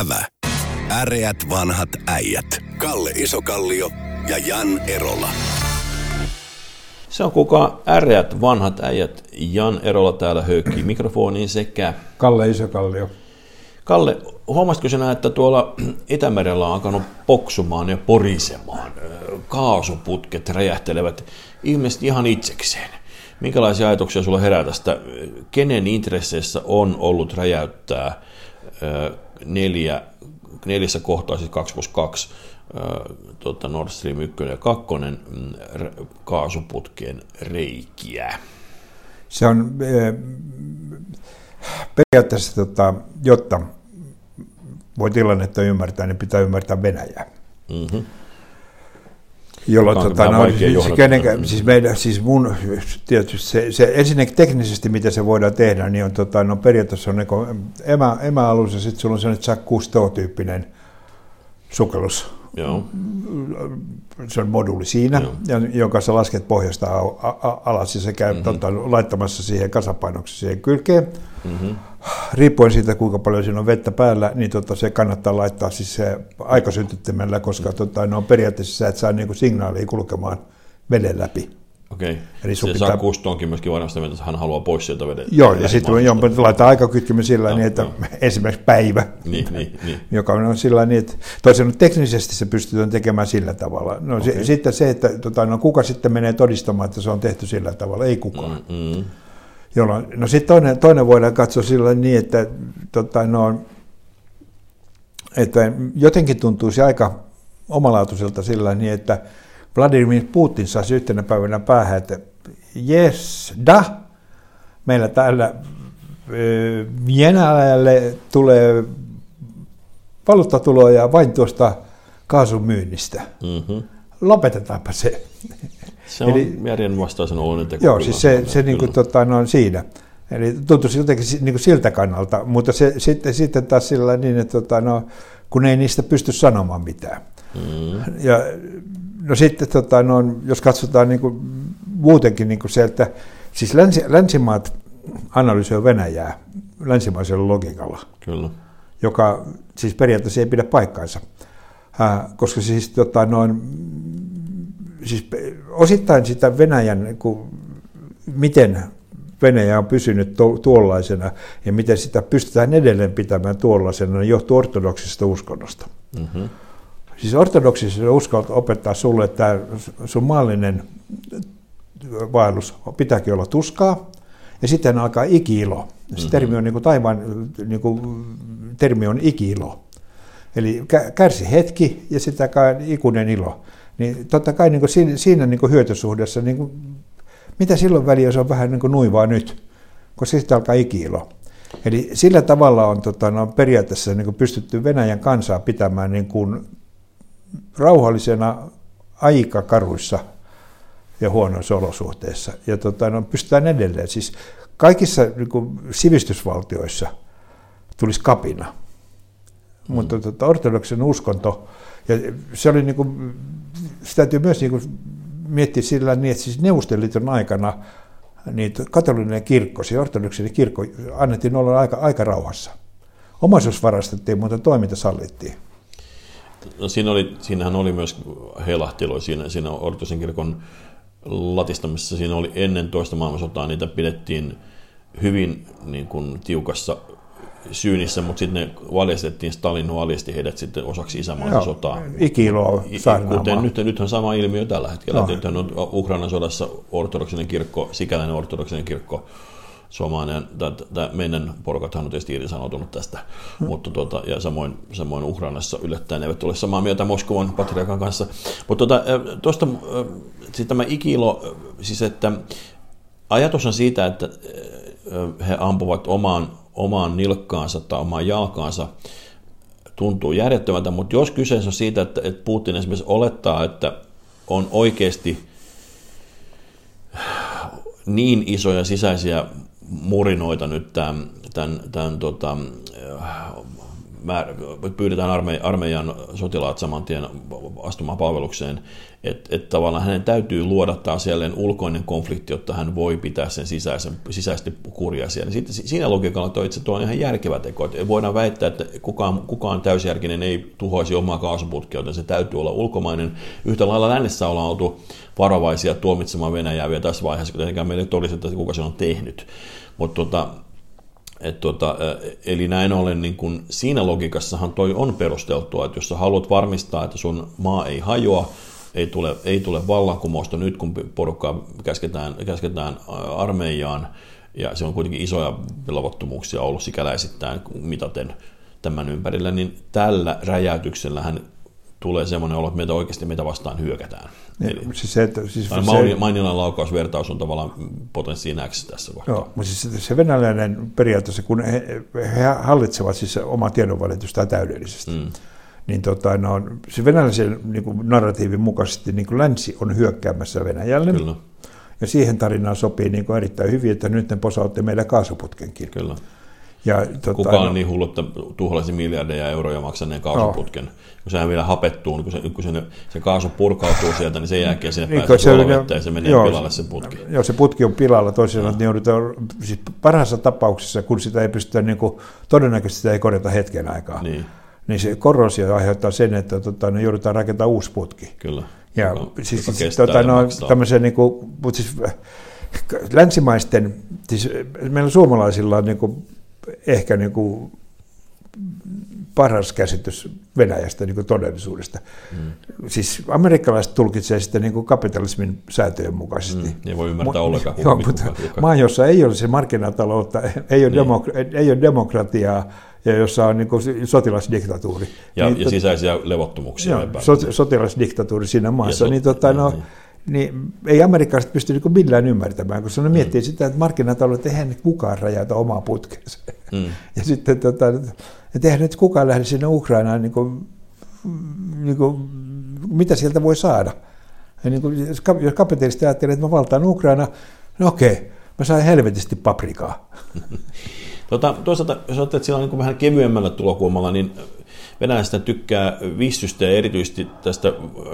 Ävä. Äreät vanhat äijät. Kalle Isokallio ja Jan Erola. Se on kuka äreät vanhat äijät. Jan Erola täällä höykkii mikrofoniin sekä... Kalle Isokallio. Kalle, huomasitko sinä, että tuolla Itämerellä on alkanut poksumaan ja porisemaan? Kaasuputket räjähtelevät ihmiset ihan itsekseen. Minkälaisia ajatuksia sulla herää tästä? Kenen intresseissä on ollut räjäyttää neljä, neljässä kohtaa, siis 2 plus 2, tuota Nord Stream 1 ja 2 mm, kaasuputkeen reikiä? Se on periaatteessa, tota, jotta voi tilannetta ymmärtää, niin pitää ymmärtää Venäjää. Mm-hmm. Jolloin, tota, no, siis, kenenkään, siis, meidän, siis mun, tietysti se, se, ensinnäkin teknisesti, miten se voidaan tehdä, niin on tota, no, periaatteessa on niin emä, emäalus ja sitten sulla on sellainen Jack Cousteau-tyyppinen sukellus. Joo. Se on moduuli siinä, ja, jonka sä lasket pohjasta alas ja se käy mm-hmm. tota, laittamassa siihen kasapainoksi siihen kylkeen. Mm-hmm. Riippuen siitä, kuinka paljon siinä on vettä päällä, niin tota, se kannattaa laittaa siis se aikasyntyttimellä, koska tota, no, periaatteessa sä et saa niinku signaalia kulkemaan veden läpi. Okei. Eli se pitää... saa kustoonkin myöskin varmasti, että hän haluaa pois sieltä veden. Joo, ja sitten jo, laittaa aikakytkymme sillä no, niin, että no. esimerkiksi päivä, niin, niin, niin. joka on sillä niin, että toisaalta teknisesti se pystytään tekemään sillä tavalla. No okay. se, sitten se, että tota, no, kuka sitten menee todistamaan, että se on tehty sillä tavalla, ei kukaan. Mm-hmm. Jolloin, no sitten toinen, toinen voidaan katsoa sillä niin, että, tota, no, että jotenkin tuntuisi aika omalaatuiselta sillä niin, että Vladimir Putin saisi yhtenä päivänä päähän, että yes, da, meillä täällä Venäjälle tulee valuuttatuloja vain tuosta kaasun myynnistä. Mm-hmm. Lopetetaanpa se. Se on Eli, järjen vastaisen oloinen teko. Joo, siis se, se niin kuin, tota, no, on siinä. Eli tuntuisi jotenkin niin kuin siltä kannalta, mutta se, sitten, sitten taas sillä niin, että tota, no, kun ei niistä pysty sanomaan mitään. Mm. Ja no sitten, tota, no, jos katsotaan niin kuin, muutenkin niin kuin se, että siis länsi, länsimaat analysoi Venäjää länsimaisella logiikalla, Kyllä. joka siis periaatteessa ei pidä paikkaansa. Äh, koska siis, tota, noin, siis osittain sitä Venäjän, niin kuin, miten Venäjä on pysynyt tuollaisena ja miten sitä pystytään edelleen pitämään tuollaisena, niin johtuu ortodoksisesta uskonnosta. Mm-hmm. Siis ortodoksisessa uskonto opettaa sulle, että sun maallinen vaellus pitääkin olla tuskaa, ja sitten alkaa ikiilo. Se mm-hmm. termi on niin kuin taivaan, niin kuin, termi on ikiilo. Eli kärsi hetki ja sitä ikuinen ilo. Niin totta kai niin kuin siinä, siinä niin kuin hyötysuhdessa, niin kuin, mitä silloin väliä, jos on vähän niin kuin nuivaa nyt, koska sitten alkaa ikiilo. Eli sillä tavalla on tota, no, periaatteessa niin kuin pystytty Venäjän kansaa pitämään niin kuin rauhallisena aika karuissa ja huonoissa olosuhteissa. Ja tota, no, pystytään edelleen. Siis kaikissa niin kuin, sivistysvaltioissa tulisi kapina. Mm. Mutta tota, ortodoksen uskonto, ja se oli niin kuin, se täytyy myös niin kuin, miettiä sillä niin, että siis Neuvostoliiton aikana niin katolinen kirkko, se ortodoksinen kirkko, annettiin olla aika, aika rauhassa. Omaisuus varastettiin, mutta toiminta sallittiin. No, siinä oli, siinähän oli myös heilahtelu siinä, siinä ortodoksisen kirkon latistamisessa. Siinä oli ennen toista maailmansotaa, niitä pidettiin hyvin niin kuin, tiukassa syynissä, mutta sitten ne valjastettiin, Stalin valjasti heidät sitten osaksi isämaata sotaa. Ikiloa Kuten nyt, nyt on sama ilmiö tällä hetkellä. No. Nyt on Ukrainan sodassa ortodoksinen kirkko, sikäläinen ortodoksinen kirkko, suomalainen, tämä meidän porukathan on tietysti irtisanoutunut tästä, hmm. mutta tuota, ja samoin, samoin Ukrainassa yllättäen eivät ole samaa mieltä Moskovan patriarkan kanssa. Mutta tuota, tuosta siis tämä ikilo, siis että ajatus on siitä, että he ampuvat omaan omaan nilkkaansa tai omaan jalkaansa tuntuu järjettömältä, mutta jos kyseessä on siitä, että, että Putin esimerkiksi olettaa, että on oikeasti niin isoja sisäisiä murinoita nyt tämän, tämän, tämän tota, pyydetään arme, armeijan sotilaat saman tien astumaan palvelukseen, että et tavallaan hänen täytyy luoda taas jälleen ulkoinen konflikti, jotta hän voi pitää sen sisäisen, sisäisesti kurja siellä. Sitten siinä logiikalla toi itse tuo on ihan järkevä teko. Et voidaan väittää, että kukaan, kukaan täysjärkinen ei tuhoisi omaa kaasuputkea, joten se täytyy olla ulkomainen. Yhtä lailla lännessä ollaan oltu varovaisia tuomitsemaan Venäjää vielä tässä vaiheessa, kun tietenkään meille todistettu, että kuka se on tehnyt. Mutta tota, et tota, eli näin ollen niin kun siinä logiikassahan toi on perusteltua, että jos sä haluat varmistaa, että sun maa ei hajoa, ei tule, ei tule vallankumousta nyt, kun porukkaa käsketään, käsketään armeijaan, ja se on kuitenkin isoja velvottomuuksia ollut sikäläisittäin mitaten tämän ympärillä, niin tällä räjäytyksellähän tulee semmoinen olo, että meitä oikeasti meitä vastaan hyökätään. Ja, Eli, siis se, että, siis se, Mainilan laukausvertaus on tavallaan potenssiin X tässä kohtaa. Joo, mutta siis se venäläinen periaatteessa, kun he, he hallitsevat siis omaa tiedonvälitystä täydellisesti, mm. niin tota, no, se venäläisen niin kuin narratiivin mukaisesti niin kuin länsi on hyökkäämässä Venäjälle. Kyllä. Ja siihen tarinaan sopii niin kuin erittäin hyvin, että nyt ne posautti meidän kaasuputkenkin. Kyllä. Ja, tota, Kuka on no, niin hullu, että tuhlaisi miljardeja euroja maksaneen kaasuputken? No. Kun sehän vielä hapettuu, kun, se, kun se, se kaasu purkautuu sieltä, niin sen jälkeen sinne niin, pääsee se, ja se menee joo, pilalle se putki. Joo, se putki on pilalla toisin niin joudutaan, siis parhaassa tapauksessa, kun sitä ei pystytä, niin kuin, todennäköisesti sitä ei korjata hetken aikaa. Niin. Niin se korrosio aiheuttaa sen, että tota, ne joudutaan rakentamaan uusi putki. Kyllä. Ja joka, siis, joka siis, tota, no, tämmöisen, niin kuin, mutta siis länsimaisten, siis meillä suomalaisilla on niin kuin, ehkä niin kuin paras käsitys Venäjästä niin kuin todellisuudesta. Mm. Siis amerikkalaiset tulkitsevat sitä niin kuin kapitalismin säätöjen mukaisesti. Mm, ei voi ymmärtää Mo- ollenkaan. Joo, mutta maa, jossa ei ole se markkinataloutta, ei ole, niin. demok- ei ole demokratiaa, ja jossa on niin kuin sotilasdiktatuuri. Ja, niin, ja sisäisiä levottomuuksia. Joo, so, sotilasdiktatuuri siinä maassa. Ja so, niin, tota, no, niin niin ei amerikkalaiset pysty niin millään ymmärtämään, koska ne miettii mm. sitä, että markkinataloudet eihän kukaan rajata omaa putkeensa. Mm. Ja sitten, tota, että eihän nyt kukaan lähde sinne Ukrainaan, niin kuin, niin kuin, mitä sieltä voi saada. Ja niin kuin, jos kapitalisti ajattelee, että mä valtaan Ukraina, no okei, mä sain helvetisti paprikaa. Tota, toisaalta, jos ajattelet, että siellä on niin vähän kevyemmällä tulokulmalla, niin venäläistä tykkää vissystä ja erityisesti tästä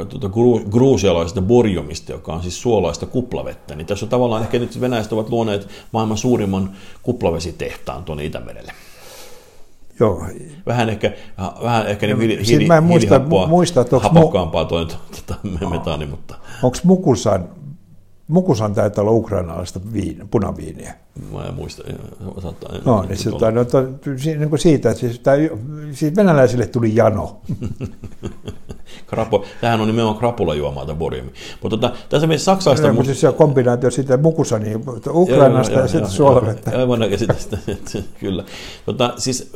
tuota, gruusialaisesta borjomista, joka on siis suolaista kuplavettä. Niin tässä on tavallaan ehkä nyt venäläiset ovat luoneet maailman suurimman kuplavesitehtaan tuonne Itämerelle. Joo. Vähän ehkä, vähän ehkä niin hiili, hiili, mä en muista, muista hapokkaampaa tuo tuota, metaani, mutta... Onko Mukusan Mukusan taitaa olla ukrainalaista viin, punaviiniä. Mä en muista. Saattaa, no, niin se, no, to, niin kuin siitä, että siis, tämä, siis venäläisille tuli jano. Krapo, tämähän on nimenomaan krapulajuomaa tämä boriumi. Mutta tota, tässä mielessä saksalaista... Ja, mutta siis se on kombinaatio siitä Mukusani, Ukrainasta ja, ja sitten suolavettä. Aivan sitä, kyllä. Tota, siis,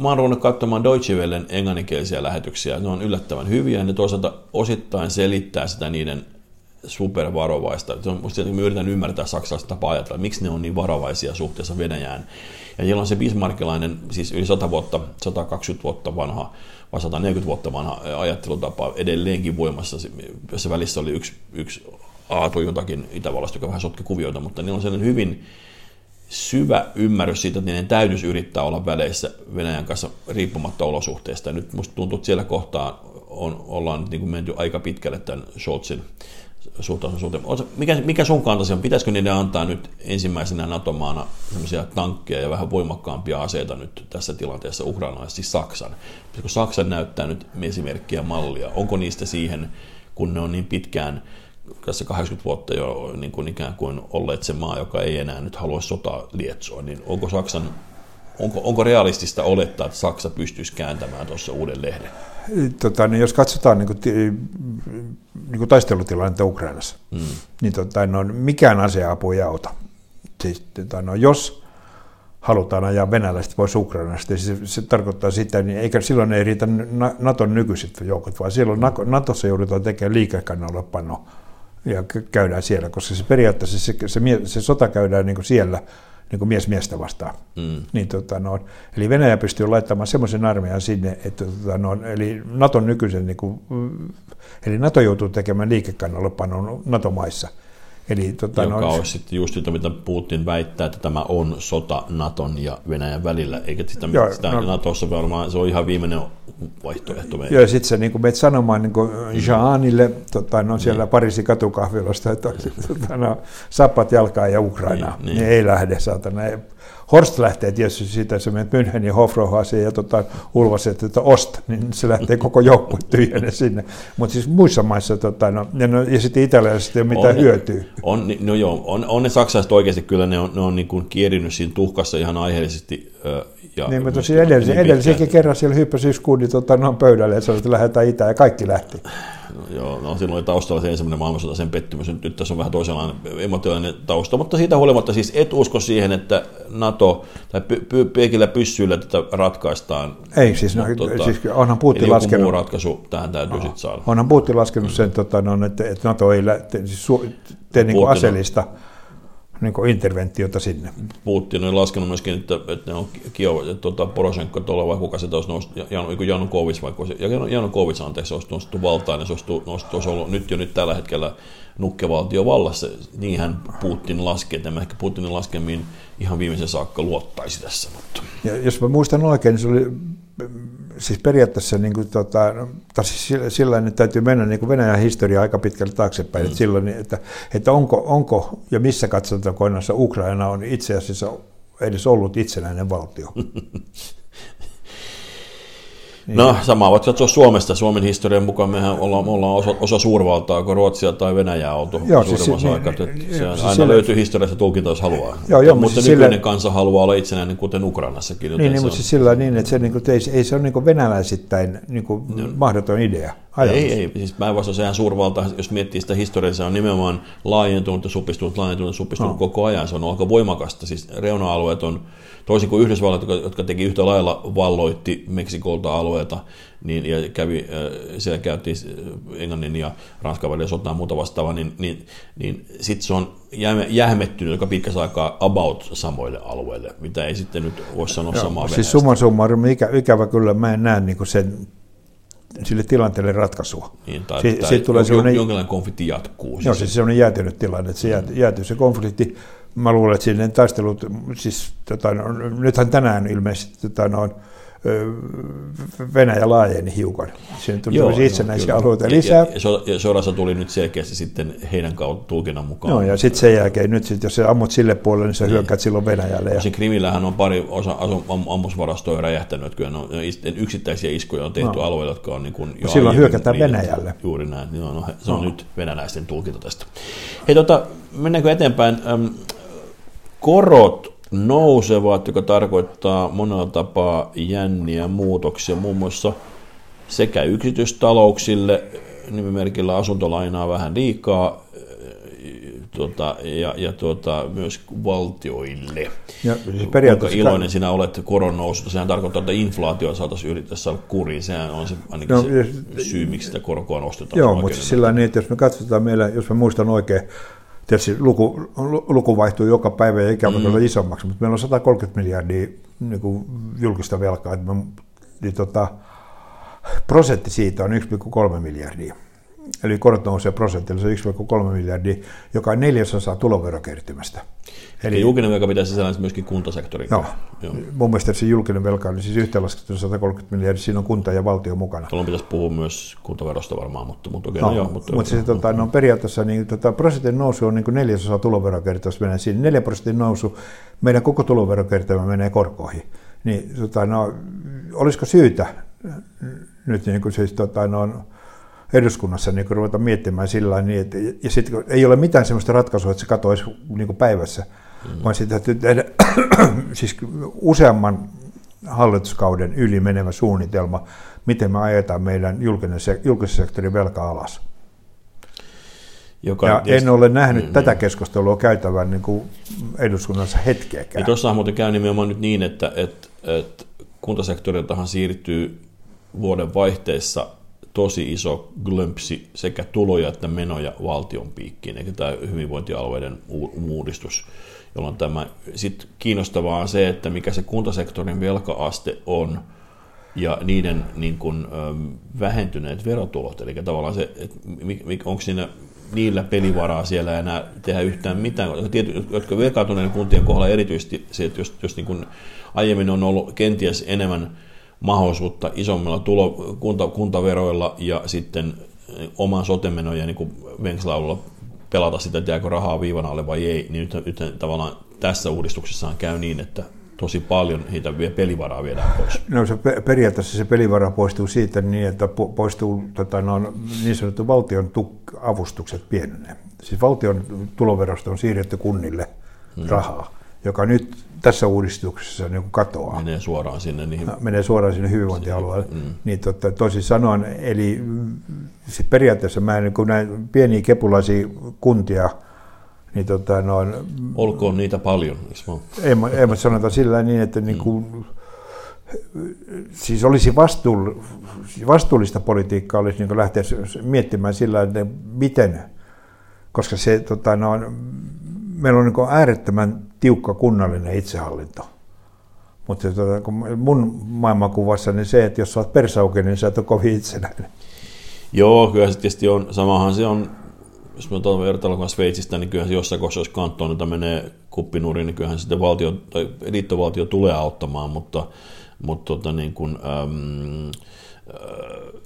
mä oon ruvennut katsomaan Deutsche Wellen englanninkielisiä lähetyksiä. Ne on yllättävän hyviä ja ne toisaalta osittain selittää sitä niiden supervarovaista. Musta me yritän ymmärtää saksalaista tapaa ajatella, miksi ne on niin varovaisia suhteessa Venäjään. Ja niillä on se bismarckilainen, siis yli 100 vuotta, 120 vuotta vanha, vai 140 vuotta vanha ajattelutapa edelleenkin voimassa, jossa välissä oli yksi, yksi aatu jotakin Itävallasta, joka vähän sotki kuvioita, mutta niillä on sellainen hyvin syvä ymmärrys siitä, että niiden täytyisi yrittää olla väleissä Venäjän kanssa riippumatta olosuhteista. Ja nyt musta tuntuu, että siellä kohtaa on, ollaan niin kuin menty aika pitkälle tämän Scholzin suhtautumisen suhteen. Mikä, mikä sun kantasi on? Pitäisikö niiden antaa nyt ensimmäisenä NATO-maana sellaisia tankkeja ja vähän voimakkaampia aseita nyt tässä tilanteessa ukrainalaisesti siis Saksan? Pitäisikö Saksan näyttää nyt esimerkkiä mallia? Onko niistä siihen, kun ne on niin pitkään tässä 80 vuotta jo niin kuin ikään kuin olleet se maa, joka ei enää nyt halua sotaa lietsoa, niin onko Saksan onko, onko realistista olettaa, että Saksa pystyisi kääntämään tuossa uuden lehden? Tota, niin jos katsotaan niin kuin, niin kuin taistelutilannetta Ukrainassa, mm. niin tota, no, mikään aseapu ei auta. Siis, tota, no, jos halutaan ajaa venäläiset pois Ukrainasta, niin se, se tarkoittaa sitä, niin eikä silloin ei riitä Naton nykyiset joukot, vaan silloin Natossa joudutaan tekemään liikekannallepano ja käydään siellä, koska se periaatteessa se, se, se sota käydään niin kuin siellä – niin kuin mies miestä vastaan. Mm. Niin, tota, no, eli Venäjä pystyy laittamaan semmoisen armeijan sinne, että tota, no, eli Naton nykyisen, niin kuin, eli Nato joutuu tekemään liikekannallepanon NATO-maissa. Eli, tota, joka no, olisi sitten just sitä, mitä Putin väittää, että tämä on sota Naton ja Venäjän välillä, eikä sitä, joo, sitä no, Natossa varmaan, se on ihan viimeinen vaihtoehto meidän. Joo, sitten sä niin menet sanomaan niin kuin Jeanille tota, no, siellä niin. Pariisin katukahvilasta, että tota, no, sappat jalkaa ja Ukraina, niin, niin. niin ei lähde, saatana. Horst lähtee tietysti siitä, että se menet Münchenin Hofrohaseen ja tota, ulvaset, että ost, niin se lähtee koko joukkue tyhjänä sinne. Mutta siis muissa maissa, tota, no, ja, no, ja sitten Italiassa ei ole mitään on, hyötyä. On, no joo, on, on ne saksalaiset oikeasti kyllä, ne on, ne on niin kuin kierinyt siinä tuhkassa ihan aiheellisesti. Ja niin, mutta tosiaan edellisen, niin edellisenkin kerran siellä hyppäsi yksi kundi tota, no, pöydälle, että sanoi, että lähdetään itään ja kaikki lähti. No, joo, no silloin oli taustalla se ensimmäinen maailmansota, sen pettymys. Nyt, nyt tässä on vähän toisenlainen emotionaalinen tausta, mutta siitä huolimatta siis et usko siihen, että NATO tai piekillä pyssyillä tätä ratkaistaan. Ei, siis, no, tota, siis onhan Putin laskenut. muu ratkaisu tähän täytyy sitten saada. Onhan Putin laskenut sen, tota, no, että, että NATO ei lähte, siis su, tee niin aseellista niin interventiota sinne. Putin on laskenut myöskin, että, että ne on Kio, tuota, Poroshenko tuolla, vai kuka se olisi noussut, Janu, Janukovic, vaikka se, Janukovic anteeksi, olisi nostettu valtaan, niin se olisi, nostettu, olisi ollut nyt jo nyt tällä hetkellä nukkevaltio vallassa. Niinhän Putin laskee, että ehkä Putinin laskemiin ihan viimeisen saakka luottaisi tässä. Mutta. Ja jos mä muistan oikein, niin se oli siis periaatteessa niin kuin, tota, tai siis sillä että täytyy mennä niin kuin Venäjän historia aika pitkälle taaksepäin, mm. että, silloin, että, että onko, onko ja missä katsotakoinnassa Ukraina on itse asiassa edes ollut itsenäinen valtio. Niin. No, sama voit katsoa Suomesta. Suomen historian mukaan mehän ollaan, ollaan osa, osa suurvaltaa, kun Ruotsia tai Venäjää oltu Joo, siis, niin, aikaa. Niin, siis aina sillä, löytyy historiasta tulkinta, jos haluaa. Joo, joo, mutta siis nykyinen sillä, kansa haluaa olla itsenäinen, kuten Ukrainassakin. Niin, niin mutta siis sillä niin, että se, niin kuin, ei, ei se ole niin venäläisittäin niin kuin, no, mahdoton idea. Ei, ei. Siis päinvastoin sehän suurvalta, jos miettii sitä historiaa, se on nimenomaan laajentunut ja supistunut, laajentunut ja supistunut no. koko ajan. Se on aika voimakasta. Siis reuna-alueet on toisin kuin Yhdysvallat, jotka, jotka teki yhtä lailla valloitti Meksikolta alueita, niin, ja kävi, äh, siellä käytiin Englannin ja Ranskan välillä sotaa ja muuta vastaavaa, niin, niin, niin sitten se on jähmettynyt joka pitkässä aikaa about samoille alueille, mitä ei sitten nyt voi sanoa samaa Siis summa summarum, ikä, ikävä kyllä, mä en näe niin sen sille tilanteelle ratkaisua. Niin, tai, si- tai tulee sellainen, jonkinlainen konflikti jatkuu. Joo, siis se on jäätynyt tilanne, että se jäätyy, jäätyy se konflikti mä luulen, että sinne taistelut, siis tota, no, nythän tänään ilmeisesti tota, no, Venäjä laajeni hiukan. Siinä tuli Joo, itsenäisiä joo, alueita lisää. Ja, ja sodassa tuli nyt selkeästi sitten heidän kautta tulkinnan mukaan. Joo, ja sitten sen jälkeen, nyt sit, jos ammut sille puolelle, niin sä niin. hyökkäät silloin Venäjälle. Ja... Krimillähän on pari osa ammusvarastoja räjähtänyt, että kyllä ne on, yksittäisiä iskuja on tehty no. alueilla, jotka on niin kuin jo Silloin hyökätään Venäjälle. Juuri näin, niin on, se on no. nyt venäläisten tulkinta tästä. Hei, tota, mennäänkö eteenpäin? korot nousevat, joka tarkoittaa monella tapaa jänniä muutoksia, muun muassa sekä yksityistalouksille, nimimerkillä asuntolainaa vähän liikaa, tuota, ja, ja tuota, myös valtioille. Ja, siis periaatteessa Kuinka iloinen sinä olet koron noususta? Sehän tarkoittaa, että inflaatio saataisiin yrittää saada kuriin. Sehän on se, ainakin no, se syy, miksi sitä korkoa nostetaan. Joo, mutta sillä niin, että jos me katsotaan meillä, jos mä muistan oikein, Tietysti luku, luku vaihtuu joka päivä ja ikävä mm. isommaksi, mutta meillä on 130 miljardia niin kuin julkista velkaa. Että me, niin tota, prosentti siitä on 1,3 miljardia. Eli korot nousee prosentilla, se 1,3 miljardia, joka on neljäsosa tuloverokertymästä. Eli julkinen velka pitäisi sisällään myöskin kuntasektori. No, Joo. mun mielestä se julkinen velka on siis yhteenlaskettu 130 miljardia, siinä on kunta ja valtio mukana. Tuolloin pitäisi puhua myös kuntaverosta varmaan, mutta, mutta, okay, no, no, joo, mutta, mutta siis, tota, no, periaatteessa niin, tota, prosentin nousu on niin kuin neljäsosa tuloverokertymästä menee siinä. Neljä prosentin nousu, meidän koko tuloverokertymä menee korkoihin. Niin, tota, no, olisiko syytä nyt niin kuin siis, tota, no, eduskunnassa niin ruveta miettimään sillä niin, että, ja sitten ei ole mitään sellaista ratkaisua, että se katoisi niin päivässä, mm. vaan sitä täytyy tehdä siis useamman hallituskauden yli menevä suunnitelma, miten me ajetaan meidän julkinen, julkisen sektorin velka alas. Joka ja tietysti, en ole nähnyt mm, tätä mm. keskustelua käytävän niin kuin eduskunnassa hetkeäkään. Ja tuossa muuten käy nimenomaan nyt niin, että, että, että kuntasektoriltahan siirtyy vuoden vaihteessa tosi iso glömpsi sekä tuloja että menoja valtion piikkiin, eikä tämä hyvinvointialueiden uudistus, jolloin tämä sitten kiinnostavaa on se, että mikä se kuntasektorin velkaaste on ja niiden niin kuin, vähentyneet verotulot. Eli tavallaan se, että onko siinä niillä pelivaraa siellä enää tehdä yhtään mitään, jotka velkaantuneiden kuntien kohdalla erityisesti se, että jos, jos niin kuin aiemmin on ollut kenties enemmän mahdollisuutta isommilla tulo, kunta, kuntaveroilla ja sitten oman sotemenoja niin Venkslaululla pelata sitä, että jääkö rahaa viivan alle vai ei, niin nyt, nyt tavallaan tässä uudistuksessaan käy niin, että tosi paljon heitä vie pelivaraa viedään pois. No se periaatteessa se pelivara poistuu siitä niin, että poistuu tota, no, niin sanottu valtion tuk- avustukset pienenee. Siis valtion tuloverosta on siirretty kunnille hmm. rahaa, joka nyt tässä uudistuksessa niin katoaa. Menee suoraan sinne. Niihin... Menee suoraan sinne hyvinvointialueelle. Mm. Niin totta, toisin sanoen, eli siis periaatteessa mä niin kuin näin pieniä kepulaisia kuntia, niin tota, noin, Olkoon niitä paljon, ei, ei mä sanota sillä niin, että niin kuin, mm. siis olisi vastuull, vastuullista politiikkaa olisi niin lähteä miettimään sillä että miten, koska se, tota, no, meillä on niin äärettömän tiukka kunnallinen itsehallinto. Mutta tota, mun maailmankuvassa niin se, että jos sä oot persauke, niin sä et ole kovin itsenäinen. Joo, kyllä se tietysti on, samahan se on jos me otetaan vertailua Sveitsistä, niin kyllähän se jossain kohdassa, jos kantonilta menee kuppinuriin, niin kyllähän sitten valtio, tai liittovaltio tulee auttamaan, mutta, mutta tota niin kuin, äm, äh,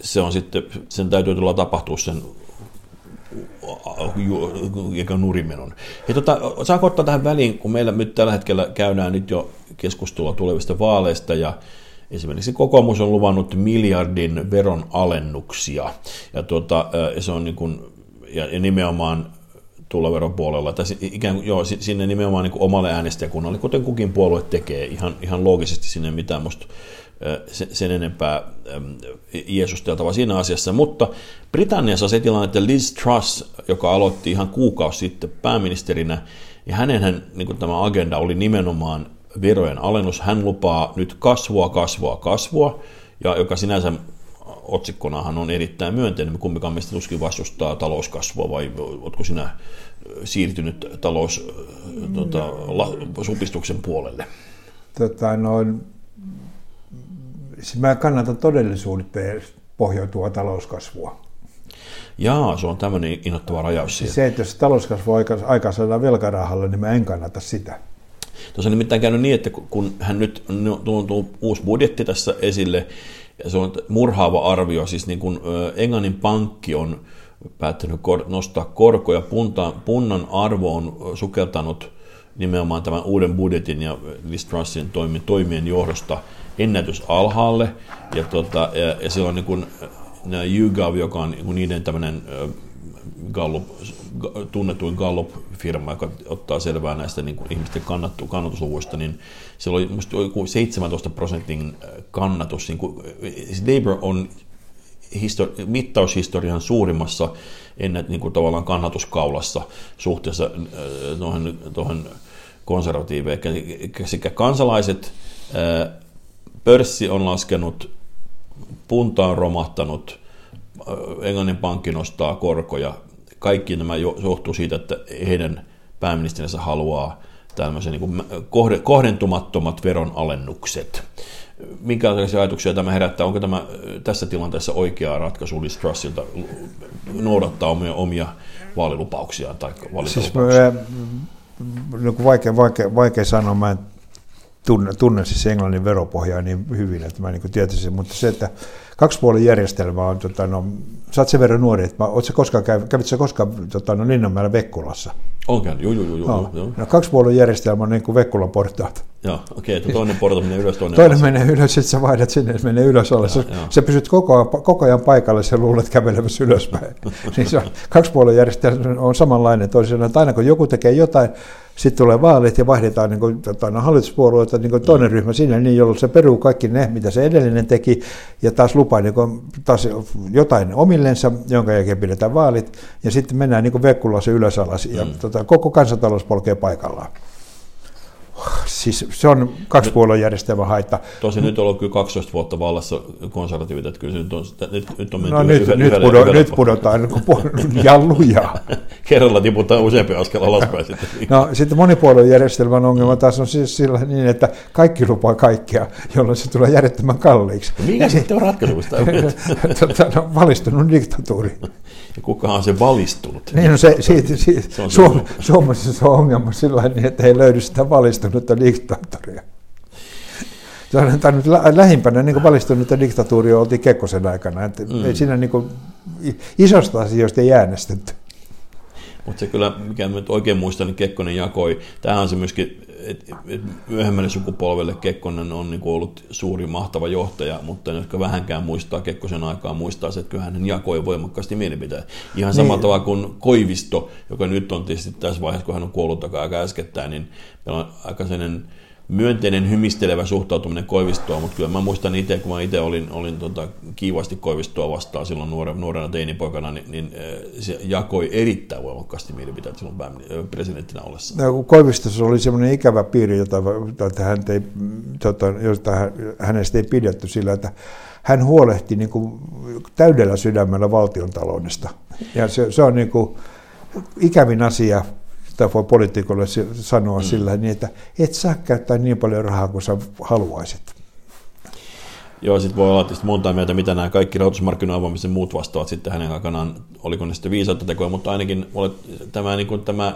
se on sitten, sen täytyy tulla tapahtua sen eikä nurimenon. Hei, tota, saanko ottaa tähän väliin, kun meillä nyt tällä hetkellä käydään nyt jo keskustelua tulevista vaaleista ja Esimerkiksi kokoomus on luvannut miljardin veron alennuksia, ja, tuota, se on niin kuin, ja, ja nimenomaan tuloveron puolella, tai ikään joo, sinne nimenomaan niin kuin omalle äänestäjäkunnalle, kuten kukin puolue tekee, ihan, ihan loogisesti sinne mitään musta sen enempää jeesusteltava siinä asiassa, mutta Britanniassa se tilanne, että Liz Truss, joka aloitti ihan kuukausi sitten pääministerinä, ja hänen niin tämä agenda oli nimenomaan verojen alennus. Hän lupaa nyt kasvua, kasvua, kasvua, ja joka sinänsä otsikkonahan on erittäin myönteinen. Kumpikaan meistä tuskin vastustaa talouskasvua, vai oletko sinä siirtynyt talous tota, la, supistuksen puolelle? Tota, noin, siis mä kannatan todellisuuteen pohjautuvaa talouskasvua. Jaa, se on tämmöinen innoittava rajaus siis Se, että jos talouskasvu aikaa saadaan velkarahalla, niin mä en kannata sitä. Tuossa on nimittäin käynyt niin, että kun hän nyt tuntuu uusi budjetti tässä esille, ja se on murhaava arvio, siis niin kuin Englannin pankki on päättänyt nostaa korkoja, punta, punnan arvo on sukeltanut nimenomaan tämän uuden budjetin ja Liz Trussin toimien johdosta ennätys alhaalle, ja, tota, ja, ja se on niin kuin, YouGov, joka on niin niiden tämmöinen Gallup, tunnetuin Gallup-firma, joka ottaa selvää näistä niin kuin ihmisten kannattu, kannatusluvuista, niin siellä oli joku 17 prosentin kannatus. Niin kuin, siis Labour on histori- mittaushistorian suurimmassa ennen niin kuin tavallaan kannatuskaulassa suhteessa tuohon, tuohon konservatiiveihin. Sekä kansalaiset, pörssi on laskenut, punta on romahtanut, Englannin pankki nostaa korkoja, kaikki nämä johtuu siitä, että heidän pääministerinsä haluaa tämmöisen niin kohdentumattomat veronalennukset. Minkälaisia ajatuksia tämä herättää? Onko tämä tässä tilanteessa oikea ratkaisu Liz Trussilta noudattaa omia, omia vaalilupauksiaan tai Siis, niin vaikea, vaikea, vaikea sanoa, mä en tunne, tunne siis Englannin veropohjaa niin hyvin, että mä niin tietäisin, mutta se, että kaksipuolinen järjestelmä on, tota, no, sä oot sen verran nuori, että oot sä koskaan, kävit sä koskaan tota, no, Linnanmäellä Vekkulassa? On käynyt, joo, joo, joo. No, joo. no kaksipuolinen järjestelmä on niin kuin Vekkulan portaat. Joo, okei, okay, toinen porta menee ylös, toinen Toinen alas. menee ylös, sitten sä vaihdat sinne, että menee ylös alas. Sä, sä pysyt koko ajan, koko ajan paikalle, sä luulet kävelemässä ylöspäin. niin se on, kaksipuolinen järjestelmä on samanlainen toisin, että aina kun joku tekee jotain, sitten tulee vaalit ja vaihdetaan niin kuin, tota, no, hallituspuolueita niin kuin toinen mm. ryhmä sinne, niin jolloin se peruu kaikki ne, mitä se edellinen teki, ja taas lupaa niin kuin, taas jotain omillensa, jonka jälkeen pidetään vaalit, ja sitten mennään niin kuin se ylös alas, ja mm. tota, koko kansantalous polkee paikallaan. Siis se on järjestelmä haitta. Tosin nyt on ollut kyllä 12 vuotta vallassa konservatiivit, että kyllä nyt on, nyt, nyt on menty no, nyt, nyt, pudo, nyt pudotaan niin ja lujaa. Kerralla tiputaan useampi askel alaspäin sitten. No sitten monipuoluejärjestelmän ongelma taas on siis sillä niin, että kaikki lupaa kaikkea, jolloin se tulee järjettömän kalliiksi. No mikä sitten on ratkaisu? tota, no, valistunut diktatuuri. Ja kukahan on se valistunut? Niin, no se, siitä, siitä, se on Suom- Suomessa se on ongelma sillä niin, että ei löydy sitä valistunutta diktaattoria. Se on nyt lähimpänä niin valistunutta diktatuuria oltiin Kekkosen aikana. Että mm. siinä niin kuin, isosta asioista ei äänestetty. Mutta se kyllä, mikä nyt oikein muistan, niin Kekkonen jakoi. Tämähän on se myöskin, että et myöhemmälle sukupolvelle Kekkonen on niin ollut suuri mahtava johtaja, mutta ne, jotka vähänkään muistaa Kekkosen aikaa, muistaa se, että kyllä hän jakoi voimakkaasti mielipiteitä. Ihan samalla niin. tavalla kuin Koivisto, joka nyt on tietysti tässä vaiheessa, kun hän on kuollut aika äskettäin, niin meillä on aika sellainen myönteinen hymistelevä suhtautuminen Koivistoa, mutta kyllä mä muistan itse, kun mä itse olin, olin tota, kiivasti Koivistoa vastaan silloin nuorena, nuorena teinipoikana, niin, niin se jakoi erittäin voimakkaasti mielipiteitä silloin presidenttinä ollessa. No, Koivistossa oli semmoinen ikävä piiri, jota, jota, hän ei, tota, jota hänestä ei pidetty sillä, että hän huolehti niin kuin täydellä sydämellä valtion taloudesta. Ja se, se on niin kuin ikävin asia sitä voi poliitikolle sanoa mm. sillä niin, että et saa käyttää niin paljon rahaa kuin sä haluaisit. Joo, sitten voi olla tietysti monta mieltä, mitä nämä kaikki rahoitusmarkkinoiden avaamisen muut vastaavat sitten hänen aikanaan, oliko ne sitten viisautta tekoja, mutta ainakin tämä, niin kuin, tämä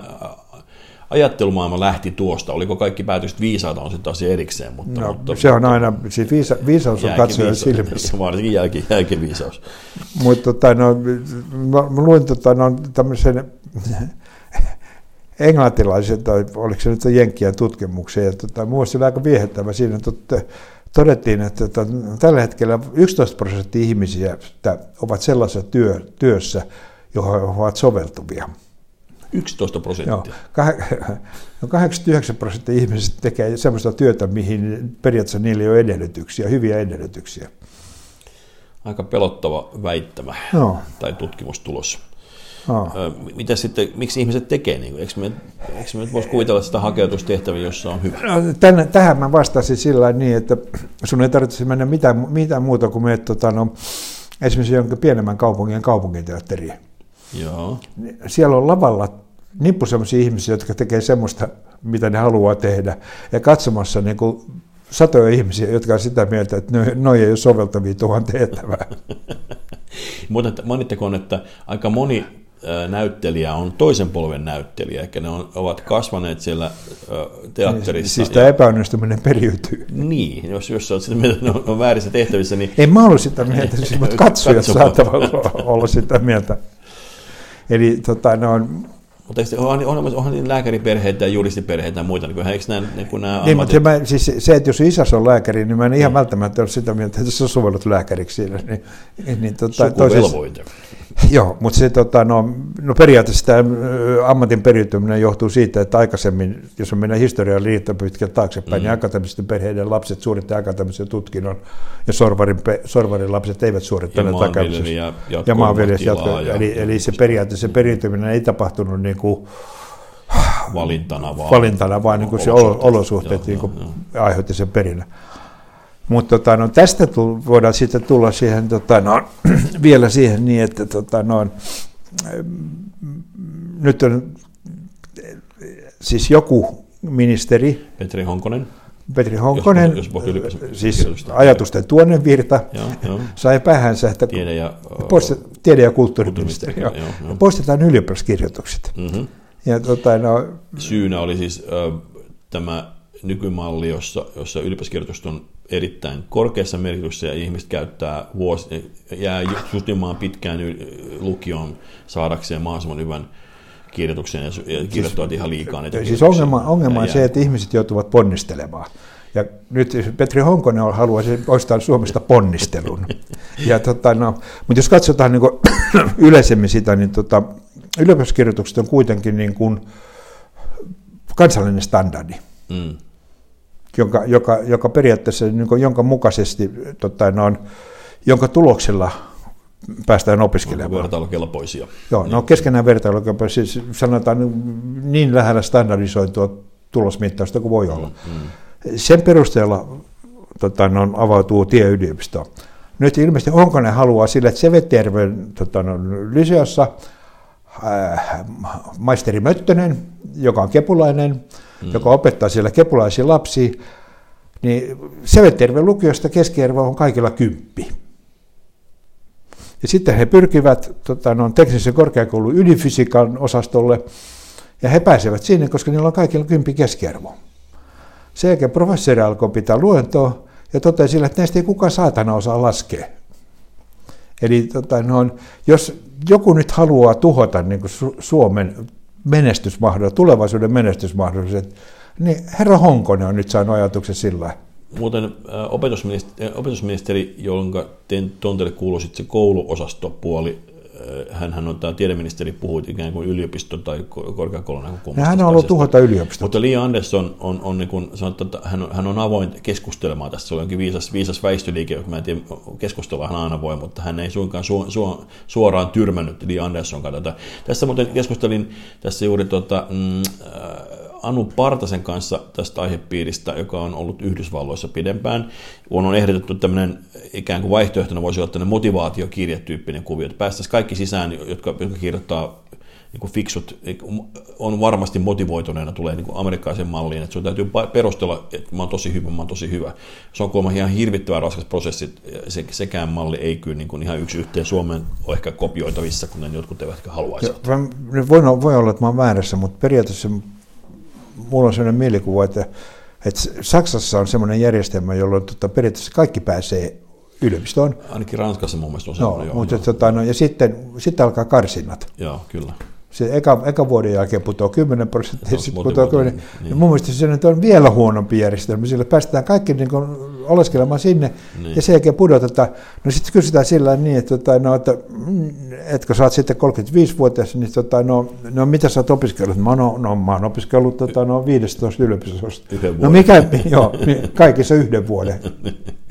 ajattelumaailma lähti tuosta. Oliko kaikki päätökset viisaita, on sitten asia erikseen. Mutta, no, mutta, se on aina, siis viisa, viisaus on katsojan silmissä. Varsinkin jälki, jälkiviisaus. mutta tota, no, mä, mä luin tota, no, tämmöisen englantilaiset, tai oliko se nyt Jenkkien tutkimuksia, ja tota, muista aika viehättävä siinä, että todettiin, että tota, tällä hetkellä 11 prosenttia ihmisiä ovat sellaisessa työ, työssä, johon ovat soveltuvia. 11 prosenttia? Joo, 89 no prosenttia ihmisistä tekee sellaista työtä, mihin periaatteessa niillä ei ole edellytyksiä, hyviä edellytyksiä. Aika pelottava väittämä no. tai tutkimustulos. Oh. Mitä sitten, miksi ihmiset tekee? Niin eikö me, eikö me voisi kuvitella sitä hakeutustehtäviä, jossa on hyvä? No, tänne, tähän mä vastasin sillä niin, että sun ei tarvitse mennä mitään, mitään muuta kuin menet tota, no, esimerkiksi jonkin pienemmän kaupungin kaupunginteatteriin. Joo. Siellä on lavalla nippu sellaisia ihmisiä, jotka tekee semmoista, mitä ne haluaa tehdä. Ja katsomassa niin kuin satoja ihmisiä, jotka on sitä mieltä, että noin ei ole soveltavia tuohon tehtävään. Mutta mainittakoon, että aika moni näyttelijä on toisen polven näyttelijä, eli ne on, ovat kasvaneet siellä teatterissa. Siis tämä ja, epäonnistuminen periytyy. Niin, jos, jos olet sitä mieltä, ne on väärissä tehtävissä, niin... En mä ollut sitä mieltä, siis, mutta katsojat saattavat olla sitä mieltä. Eli tota, ne on mutta onhan, onhan, onhan niin lääkäriperheitä ja juristiperheitä ja muita, niin eikö nämä, niin kuin nämä niin, mutta mä, siis se, että jos isäs on lääkäri, niin mä en ihan niin. välttämättä ole sitä mieltä, että on sovellut lääkäriksi siinä. Niin, niin, tota, Sukuvelvoite. Joo, mutta se, tota, no, no periaatteessa tämä ammatin periytyminen johtuu siitä, että aikaisemmin, jos on mennään historiaan liittyen pitkään taaksepäin, niin mm. niin akateemisten perheiden lapset suorittavat akateemisen tutkinnon, ja sorvarin, sorvarin lapset eivät suorittaneet akateemisen. Ja, ja maanviljelijät jatko, ja, eli, eli se periaatteessa periytyminen ei tapahtunut niin kuin, valintana, vaan, valintana, vaan niin kuin se olosuhteet joo, niin kuin joo, aiheutti sen perinnän. Mutta tota, no, tästä tull, voidaan sitten tulla siihen, tota, no, vielä siihen niin, että tota, no, nyt on siis joku ministeri. Petri Honkonen. Petri Honkonen, jos, jos siis ajatusten tuonnenvirta, sai päähänsä, että tiede- ja, poistet, tiede- ja kulttuuriministeri, joo, joo, joo. poistetaan ylioppilaskirjoitukset. Mm-hmm. Ja, tota, no, Syynä oli siis äh, tämä nykymalli, jossa, jossa ylioppilaskirjoitukset on erittäin korkeassa merkityksessä ja ihmiset käyttää vuosi, jää justimaan pitkään lukioon saadakseen mahdollisimman hyvän kirjoituksen ja, ja kirjoittavat ihan liikaa niitä Siis ongelma, ongelma on se, että ihmiset joutuvat ponnistelemaan. Ja nyt Petri Honkonen haluaisi poistaa Suomesta ponnistelun. Ja tota, no, mutta jos katsotaan niin kuin, yleisemmin sitä, niin tota, ylioppilaskirjoitukset on kuitenkin niin kuin kansallinen standardi. Mm jonka, joka, joka periaatteessa, niin kuin, jonka mukaisesti, tota, no, jonka tuloksella päästään opiskelemaan. Vertailukelpoisia. Joo, niin. no keskenään vertailukelpoisia, siis sanotaan niin lähellä standardisoitua tulosmittausta kuin voi olla. Mm, mm. Sen perusteella tota, no, avautuu tie yliopistoon. Nyt ilmeisesti Honkonen haluaa sille, että Seveterven tota, no, lyseossa äh, maisteri Möttönen, joka on kepulainen, mm. joka opettaa siellä kepulaisia lapsia, niin Seveterven lukiosta keskiarvo on kaikilla kymppi. Ja sitten he pyrkivät tota, no, teknisen korkeakoulun ydinfysiikan osastolle, ja he pääsevät sinne, koska niillä on kaikilla kymppi keskiarvo. Sen jälkeen professori alkoi pitää luentoa ja totesi että näistä ei kukaan saatana osaa laskea. Eli tota, no, jos joku nyt haluaa tuhota niin kuin Suomen menestysmahdollisuudet, tulevaisuuden menestysmahdollisuudet, niin herra Honkonen on nyt saanut ajatuksen sillä. Muuten opetusministeri, opetusministeri jonka tontelle kuuluu sitten se kouluosastopuoli, hän on tämä tiedeministeri, puhui ikään kuin yliopisto- tai korkeakoulun näkökulmasta. Hän on ollut tuhota yliopisto. Mutta Li Andersson on, on niin kuin sanottu, että hän, on, hän on avoin keskustelemaan tästä. Se on jonkin viisas, viisas väistöliike, joka mä en tiedä, keskustella hän aina voi, mutta hän ei suinkaan su, su, suoraan tyrmännyt Li Andersson kanssa. Tässä muuten keskustelin tässä juuri tota, mm, Anu Partasen kanssa tästä aihepiiristä, joka on ollut Yhdysvalloissa pidempään. On ehdotettu tämmöinen ikään kuin vaihtoehtona voisi olla tämmöinen motivaatiokirjetyyppinen kuvio, että päästäisiin kaikki sisään, jotka, jotka kirjoittaa niin kuin fiksut, on varmasti motivoituneena tulee niin kuin amerikkalaisen malliin, että sun täytyy perustella, että mä oon tosi hyvä, mä oon tosi hyvä. Se on kuulemma ihan hirvittävän raskas prosessi, se, sekään malli ei kyllä niin kuin ihan yksi yhteen Suomeen ole ehkä kopioitavissa, kun ne jotkut eivät ehkä haluaisi. Voi, voi olla, että mä oon väärässä, mutta periaatteessa mulla on sellainen mielikuva, että, että Saksassa on sellainen järjestelmä, jolloin tota, periaatteessa kaikki pääsee yliopistoon. Ainakin Ranskassa mun mielestä on sellainen. No, mutta, tota, no, ja sitten, sitten alkaa karsinnat. Joo, kyllä se eka, eka vuoden jälkeen putoaa 10 prosenttia, sitten putoaa 10. Niin. Ja mun mielestä se nyt on vielä huonompi järjestelmä, sillä päästetään kaikki niin kuin oleskelemaan sinne, niin. ja sen jälkeen pudotetaan. No sitten kysytään sillä niin, että, tota, no, että mm, etkö sä oot sitten 35-vuotias, niin tota, no, no mitä sä oot opiskellut? Mä no, no, mä oon opiskellut tota, no, 15 yliopistosta. No mikä, joo, niin kaikissa yhden vuoden.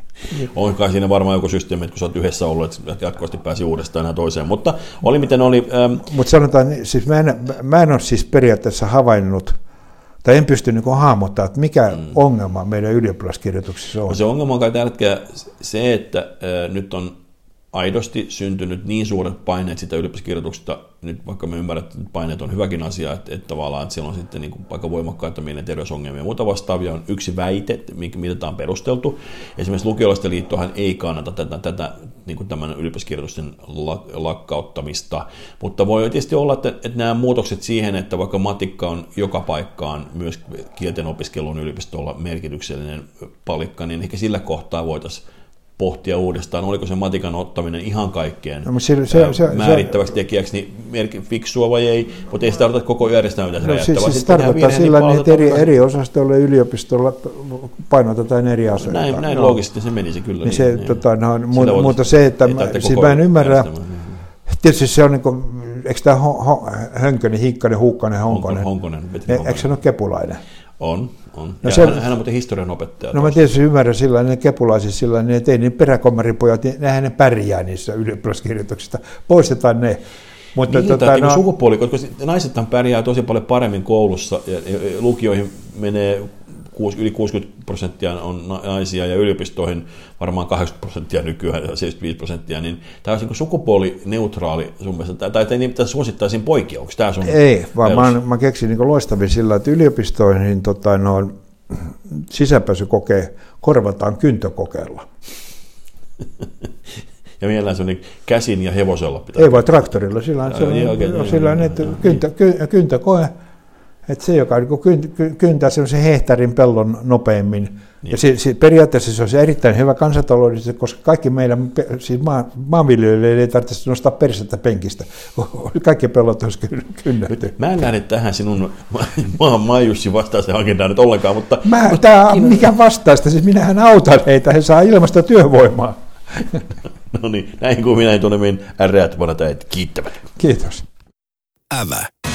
On kai siinä varmaan joku systeemi, että kun sä oot yhdessä ollut, että jatkuvasti pääsi uudestaan ja toiseen. Mutta oli miten oli. Ähm... Mutta sanotaan, siis mä en, mä en ole siis periaatteessa havainnut, tai en pysty niin hahmottamaan, että mikä mm. ongelma meidän ylioppilaskirjoituksissa on. No se ongelma on kai tällä se, että äh, nyt on aidosti syntynyt niin suuret paineet sitä yliopistokirjoituksesta, nyt vaikka me ymmärrämme, että paineet on hyväkin asia, että, että tavallaan että siellä on sitten niin kuin aika voimakkaita mielenterveysongelmia ja muuta vastaavia, on yksi väite, mitä tämä on perusteltu. Esimerkiksi lukiolaisten liittohan ei kannata tätä, tätä niin kuin tämän yliopistokirjoitusten lakkauttamista, mutta voi tietysti olla, että, että nämä muutokset siihen, että vaikka matikka on joka paikkaan myös kielten opiskelun yliopistolla merkityksellinen palikka, niin ehkä sillä kohtaa voitaisiin pohtia uudestaan, oliko se matikan ottaminen ihan kaikkeen no, se, se, se, määrittäväksi tekijäksi, niin merki, fiksua vai ei, mutta ei se tarkoita, koko järjestelmä pitäisi no, siis, siis tarkoittaa sillä, niin, että eri, eri osastoilla yliopistolla painotetaan eri asioita. Näin, näin no. loogisesti se menisi kyllä. Niin, niin, niin. Tota, no, mu- mutta se, että mä, siis mä en ymmärrä, tietysti se on niin kuin, eikö tämä Hönkönen, Hiikkanen, Huukkanen, Honkonen, Honkonen, Honkonen eikö se ole kepulainen? On, on. No se, hän on muuten historian opettaja. No mä tietysti ymmärrän sillä ne kepulaisissa sillä että ei niin peräkommaripojat, niin nehän ne pärjää niissä ylioppilaskirjoituksista. Poistetaan ne. Mutta niin, tota, no, sukupuoli, koska naisethan pärjää tosi paljon paremmin koulussa ja lukioihin menee yli 60 prosenttia on naisia ja yliopistoihin varmaan 80 prosenttia nykyään, 75 prosenttia, niin tämä on niin sukupuolineutraali sun mielestä, tai ei niin suosittaisiin poikia, onko tämä sun Ei, vaan mä, mä keksin niin loistavin sillä, että yliopistoihin tota, no, sisäpääsykokee korvataan kyntökokeella. ja mielellään se on niin käsin ja hevosella pitää. Ei vaan traktorilla, sillä on, se on, niin, okay, sillä on, että kyntä, kyntökoe, että se, joka niin kyntää sellaisen hehtaarin pellon nopeammin, niin. ja se, se, periaatteessa se on se erittäin hyvä kansantaloudellisesti, koska kaikki meidän siis maa, maanviljelijöille ei tarvitse nostaa persettä penkistä. Kaikki pellot olisi kynnetty. Mä en lähde tähän sinun maan maajussi vastaisen agendaan nyt ollenkaan, mutta... Mä, tämä on mikä vastaista, siis minähän autan heitä, he saa ilmasta työvoimaa. no niin, näin kuin minä tuonne meidän äreät vanhat äijät kiittävät. Kiitos. Ävä.